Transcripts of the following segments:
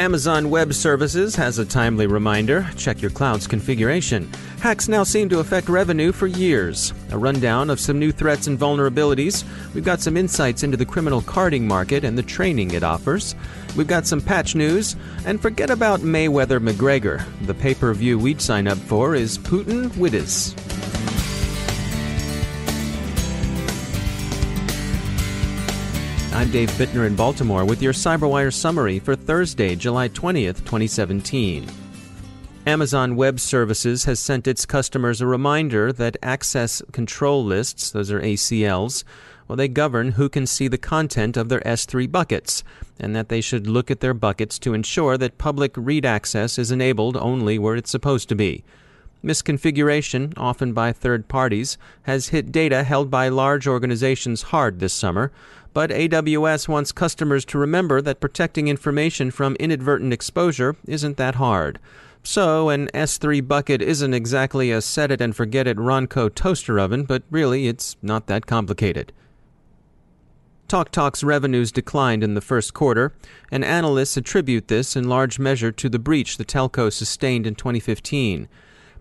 Amazon Web Services has a timely reminder check your cloud's configuration. Hacks now seem to affect revenue for years. A rundown of some new threats and vulnerabilities. We've got some insights into the criminal carding market and the training it offers. We've got some patch news. And forget about Mayweather McGregor. The pay per view we'd sign up for is Putin Wittes. I'm Dave Bittner in Baltimore with your CyberWire summary for Thursday, July 20th, 2017. Amazon Web Services has sent its customers a reminder that access control lists, those are ACLs, well, they govern who can see the content of their S3 buckets, and that they should look at their buckets to ensure that public read access is enabled only where it's supposed to be. Misconfiguration, often by third parties, has hit data held by large organizations hard this summer, but AWS wants customers to remember that protecting information from inadvertent exposure isn't that hard. So, an S3 bucket isn't exactly a set it and forget it Ronco toaster oven, but really it's not that complicated. TalkTalk's revenues declined in the first quarter, and analysts attribute this in large measure to the breach the telco sustained in 2015.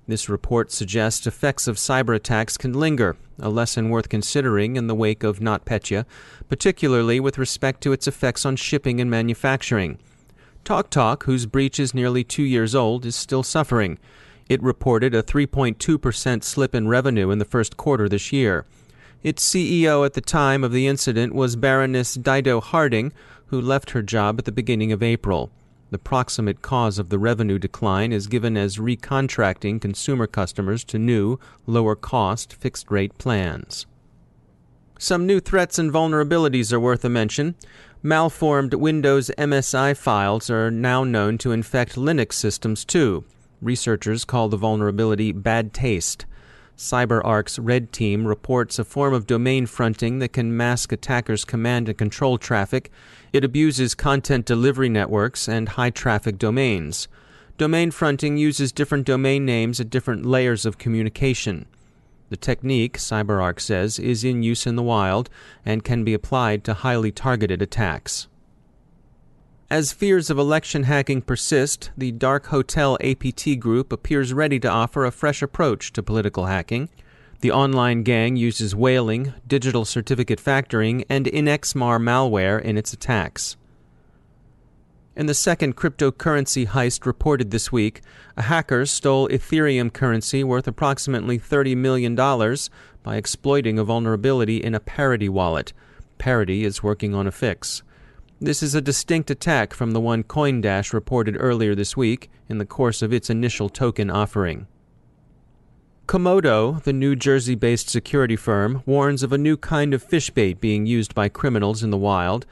This report suggests effects of cyber attacks can linger, a lesson worth considering in the wake of NotPetya, particularly with respect to its effects on shipping and manufacturing. TalkTalk, whose breach is nearly two years old, is still suffering. It reported a 3.2% slip in revenue in the first quarter this year. Its CEO at the time of the incident was Baroness Dido Harding, who left her job at the beginning of April. The proximate cause of the revenue decline is given as recontracting consumer customers to new, lower cost, fixed rate plans. Some new threats and vulnerabilities are worth a mention. Malformed Windows MSI files are now known to infect Linux systems too. Researchers call the vulnerability bad taste. CyberArk's Red Team reports a form of domain fronting that can mask attackers' command and control traffic. It abuses content delivery networks and high traffic domains. Domain fronting uses different domain names at different layers of communication. The technique, CyberArk says, is in use in the wild and can be applied to highly targeted attacks. As fears of election hacking persist, the Dark Hotel APT group appears ready to offer a fresh approach to political hacking. The online gang uses whaling, digital certificate factoring, and Inexsmar malware in its attacks. In the second cryptocurrency heist reported this week, a hacker stole Ethereum currency worth approximately $30 million by exploiting a vulnerability in a Parity wallet. Parity is working on a fix. This is a distinct attack from the one Coindash reported earlier this week in the course of its initial token offering. Comodo, the New Jersey based security firm, warns of a new kind of fish bait being used by criminals in the wild.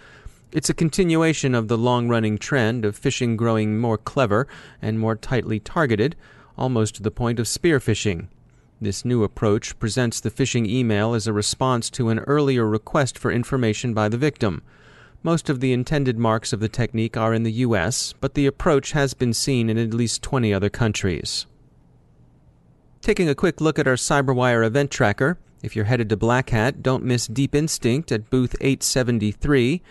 It's a continuation of the long running trend of phishing growing more clever and more tightly targeted, almost to the point of spearphishing. This new approach presents the phishing email as a response to an earlier request for information by the victim. Most of the intended marks of the technique are in the US, but the approach has been seen in at least 20 other countries. Taking a quick look at our CyberWire event tracker, if you're headed to Black Hat, don't miss Deep Instinct at booth 873.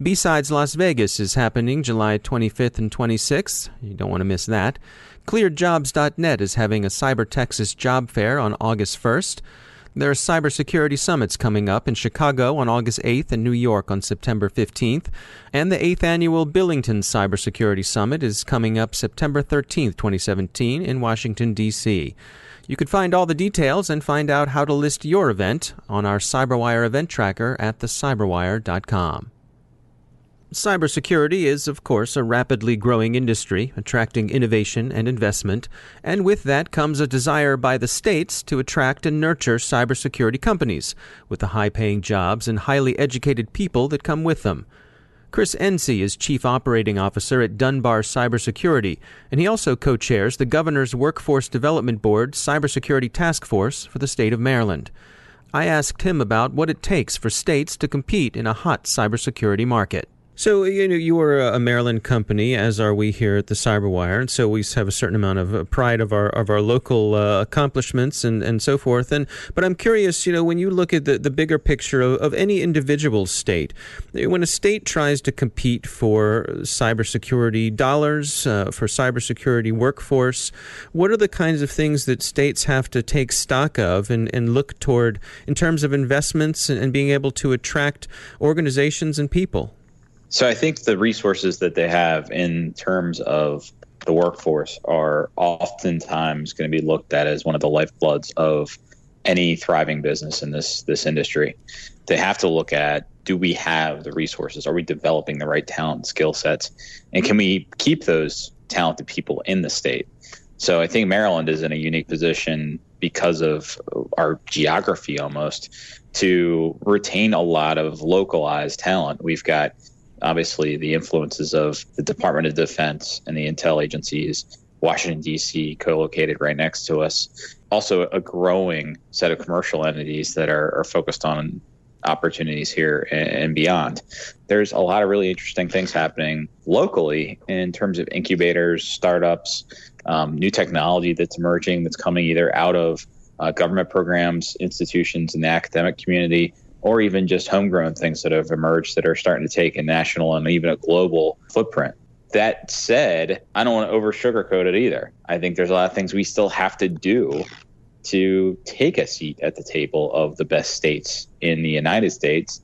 B-Sides Las Vegas is happening July 25th and 26th. You don't want to miss that. ClearedJobs.net is having a Cyber Texas job fair on August 1st. There are cybersecurity summits coming up in Chicago on August 8th and New York on September 15th. And the 8th annual Billington Cybersecurity Summit is coming up September 13th, 2017, in Washington, D.C. You can find all the details and find out how to list your event on our CyberWire event tracker at thecyberwire.com. Cybersecurity is, of course, a rapidly growing industry, attracting innovation and investment, and with that comes a desire by the states to attract and nurture cybersecurity companies, with the high paying jobs and highly educated people that come with them. Chris Ensey is Chief Operating Officer at Dunbar Cybersecurity, and he also co chairs the Governor's Workforce Development Board Cybersecurity Task Force for the state of Maryland. I asked him about what it takes for states to compete in a hot cybersecurity market. So you know you are a Maryland company, as are we here at the CyberWire, and so we have a certain amount of uh, pride of our of our local uh, accomplishments and, and so forth. And but I'm curious, you know, when you look at the, the bigger picture of, of any individual state, when a state tries to compete for cybersecurity dollars, uh, for cybersecurity workforce, what are the kinds of things that states have to take stock of and, and look toward in terms of investments and, and being able to attract organizations and people? So I think the resources that they have in terms of the workforce are oftentimes going to be looked at as one of the lifebloods of any thriving business in this this industry. They have to look at do we have the resources? Are we developing the right talent skill sets? And can we keep those talented people in the state? So I think Maryland is in a unique position because of our geography almost to retain a lot of localized talent. We've got obviously the influences of the Department of Defense and the intel agencies, Washington, D.C., co located right next to us. Also, a growing set of commercial entities that are, are focused on opportunities here and beyond. There's a lot of really interesting things happening locally in terms of incubators, startups, um, new technology that's emerging that's coming either out of uh, government programs, institutions, and the academic community, or even just homegrown things that have emerged that are starting to take a national and even a global footprint. That said, I don't want to over sugarcoat it either. I think there's a lot of things we still have to do to take a seat at the table of the best states in the United States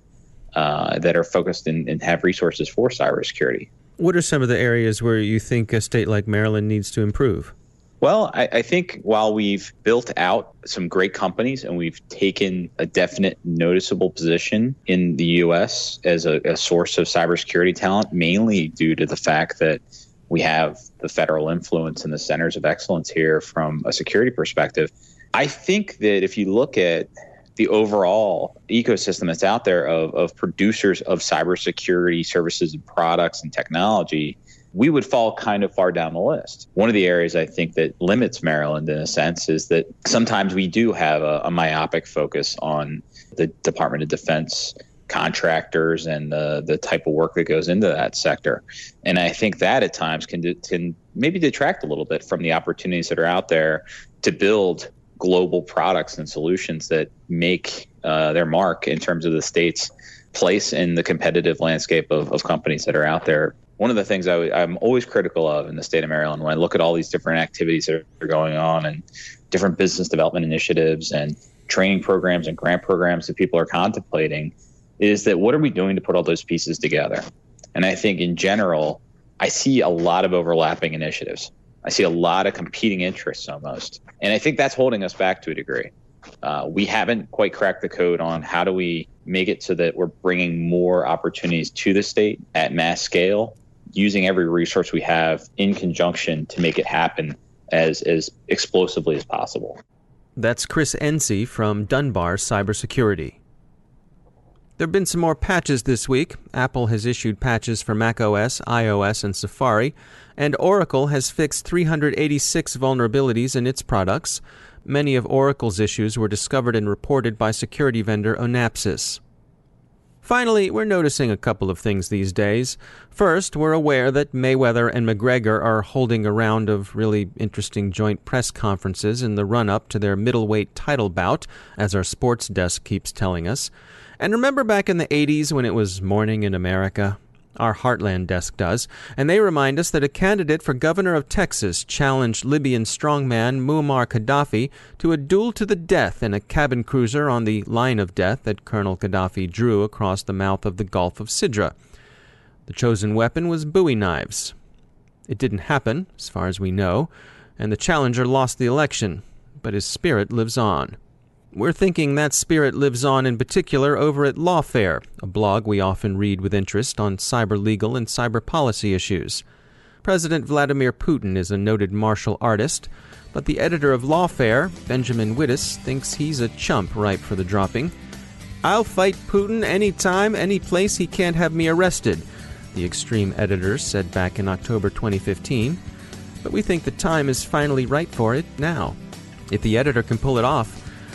uh, that are focused and, and have resources for cybersecurity. What are some of the areas where you think a state like Maryland needs to improve? Well, I, I, think while we've built out some great companies and we've taken a definite noticeable position in the U.S. as a, a source of cybersecurity talent, mainly due to the fact that we have the federal influence and the centers of excellence here from a security perspective. I think that if you look at the overall ecosystem that's out there of, of producers of cybersecurity services and products and technology, we would fall kind of far down the list. One of the areas I think that limits Maryland in a sense is that sometimes we do have a, a myopic focus on the Department of Defense contractors and the the type of work that goes into that sector. And I think that at times can can maybe detract a little bit from the opportunities that are out there to build global products and solutions that make uh, their mark in terms of the state's place in the competitive landscape of, of companies that are out there one of the things i w- I'm always critical of in the state of Maryland when I look at all these different activities that are going on and different business development initiatives and training programs and grant programs that people are contemplating is that what are we doing to put all those pieces together? And I think in general, I see a lot of overlapping initiatives. I see a lot of competing interests almost. And I think that's holding us back to a degree. Uh, we haven't quite cracked the code on how do we make it so that we're bringing more opportunities to the state at mass scale using every resource we have in conjunction to make it happen as as explosively as possible. That's Chris Ensey from Dunbar Cybersecurity. There have been some more patches this week. Apple has issued patches for macOS, iOS, and Safari, and Oracle has fixed 386 vulnerabilities in its products. Many of Oracle's issues were discovered and reported by security vendor Onapsis. Finally, we're noticing a couple of things these days. First, we're aware that Mayweather and McGregor are holding a round of really interesting joint press conferences in the run up to their middleweight title bout, as our sports desk keeps telling us. And remember back in the 80s when it was Morning in America? Our Heartland desk does, and they remind us that a candidate for governor of Texas challenged Libyan strongman Muammar Gaddafi to a duel to the death in a cabin cruiser on the line of death that Colonel Gaddafi drew across the mouth of the Gulf of Sidra. The chosen weapon was bowie knives. It didn't happen, as far as we know, and the challenger lost the election, but his spirit lives on. We're thinking that spirit lives on in particular over at Lawfare, a blog we often read with interest on cyber legal and cyber policy issues. President Vladimir Putin is a noted martial artist, but the editor of Lawfare, Benjamin Wittes, thinks he's a chump ripe for the dropping. I'll fight Putin any time, any place he can't have me arrested, the Extreme editor said back in October 2015. But we think the time is finally right for it now. If the editor can pull it off,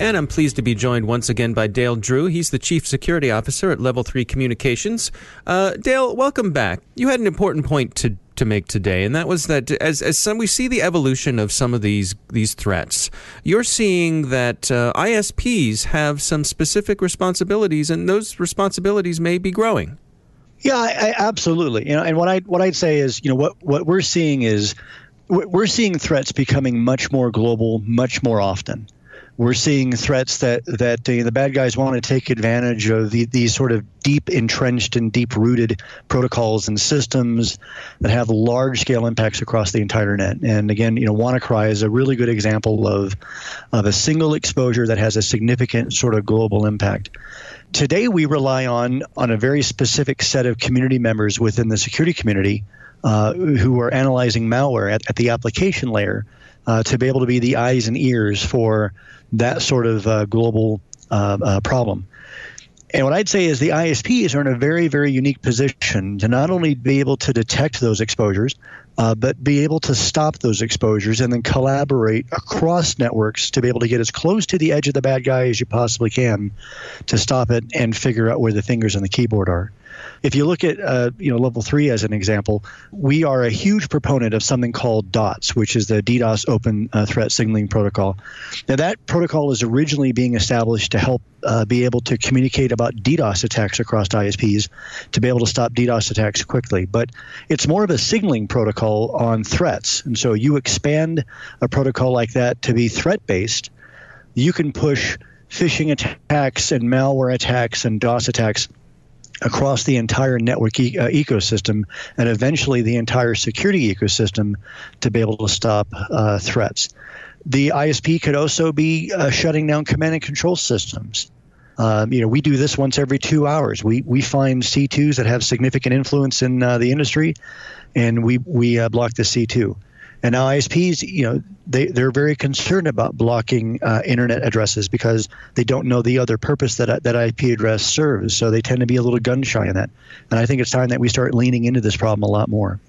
And I'm pleased to be joined once again by Dale Drew. He's the Chief Security Officer at Level 3 Communications. Uh, Dale, welcome back. You had an important point to, to make today, and that was that as, as some, we see the evolution of some of these, these threats, you're seeing that uh, ISPs have some specific responsibilities, and those responsibilities may be growing. Yeah, I, I, absolutely. You know, and what I what I'd say is, you know, what what we're seeing is we're seeing threats becoming much more global, much more often we're seeing threats that that the bad guys want to take advantage of the, these sort of deep entrenched and deep rooted protocols and systems that have large scale impacts across the entire net. And again, you know, WannaCry is a really good example of of a single exposure that has a significant sort of global impact. Today, we rely on on a very specific set of community members within the security community. Uh, who are analyzing malware at, at the application layer uh, to be able to be the eyes and ears for that sort of uh, global uh, uh, problem. And what I'd say is the ISPs are in a very, very unique position to not only be able to detect those exposures, uh, but be able to stop those exposures and then collaborate across networks to be able to get as close to the edge of the bad guy as you possibly can to stop it and figure out where the fingers on the keyboard are. If you look at uh, you know level three as an example, we are a huge proponent of something called DOTS, which is the DDoS Open uh, Threat Signaling Protocol. Now that protocol is originally being established to help uh, be able to communicate about DDoS attacks across ISPs to be able to stop DDoS attacks quickly. But it's more of a signaling protocol on threats, and so you expand a protocol like that to be threat based. You can push phishing attacks and malware attacks and DOS attacks across the entire network e- uh, ecosystem and eventually the entire security ecosystem to be able to stop uh, threats. the ISP could also be uh, shutting down command and control systems. Um, you know, we do this once every two hours. We we find C2s that have significant influence in uh, the industry, and we we uh, block the C2. And now ISPs, you know, they they're very concerned about blocking uh, internet addresses because they don't know the other purpose that that IP address serves. So they tend to be a little gun shy in that. And I think it's time that we start leaning into this problem a lot more.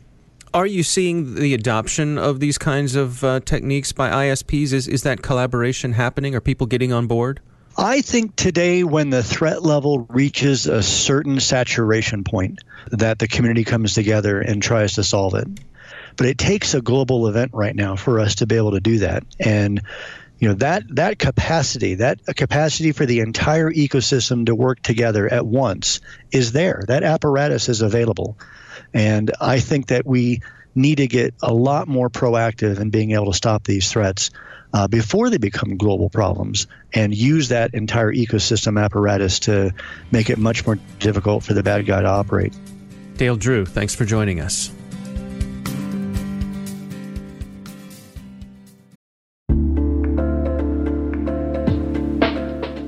Are you seeing the adoption of these kinds of uh, techniques by ISPs? Is is that collaboration happening? Are people getting on board? I think today, when the threat level reaches a certain saturation point, that the community comes together and tries to solve it. But it takes a global event right now for us to be able to do that. And you know that that capacity, that capacity for the entire ecosystem to work together at once is there. That apparatus is available. And I think that we need to get a lot more proactive in being able to stop these threats uh, before they become global problems and use that entire ecosystem apparatus to make it much more difficult for the bad guy to operate. Dale Drew, thanks for joining us.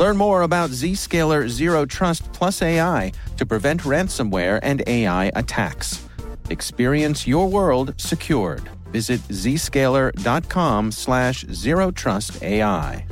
Learn more about Zscaler Zero Trust Plus AI to prevent ransomware and AI attacks. Experience your world secured. Visit zscaler.com slash zero trust AI.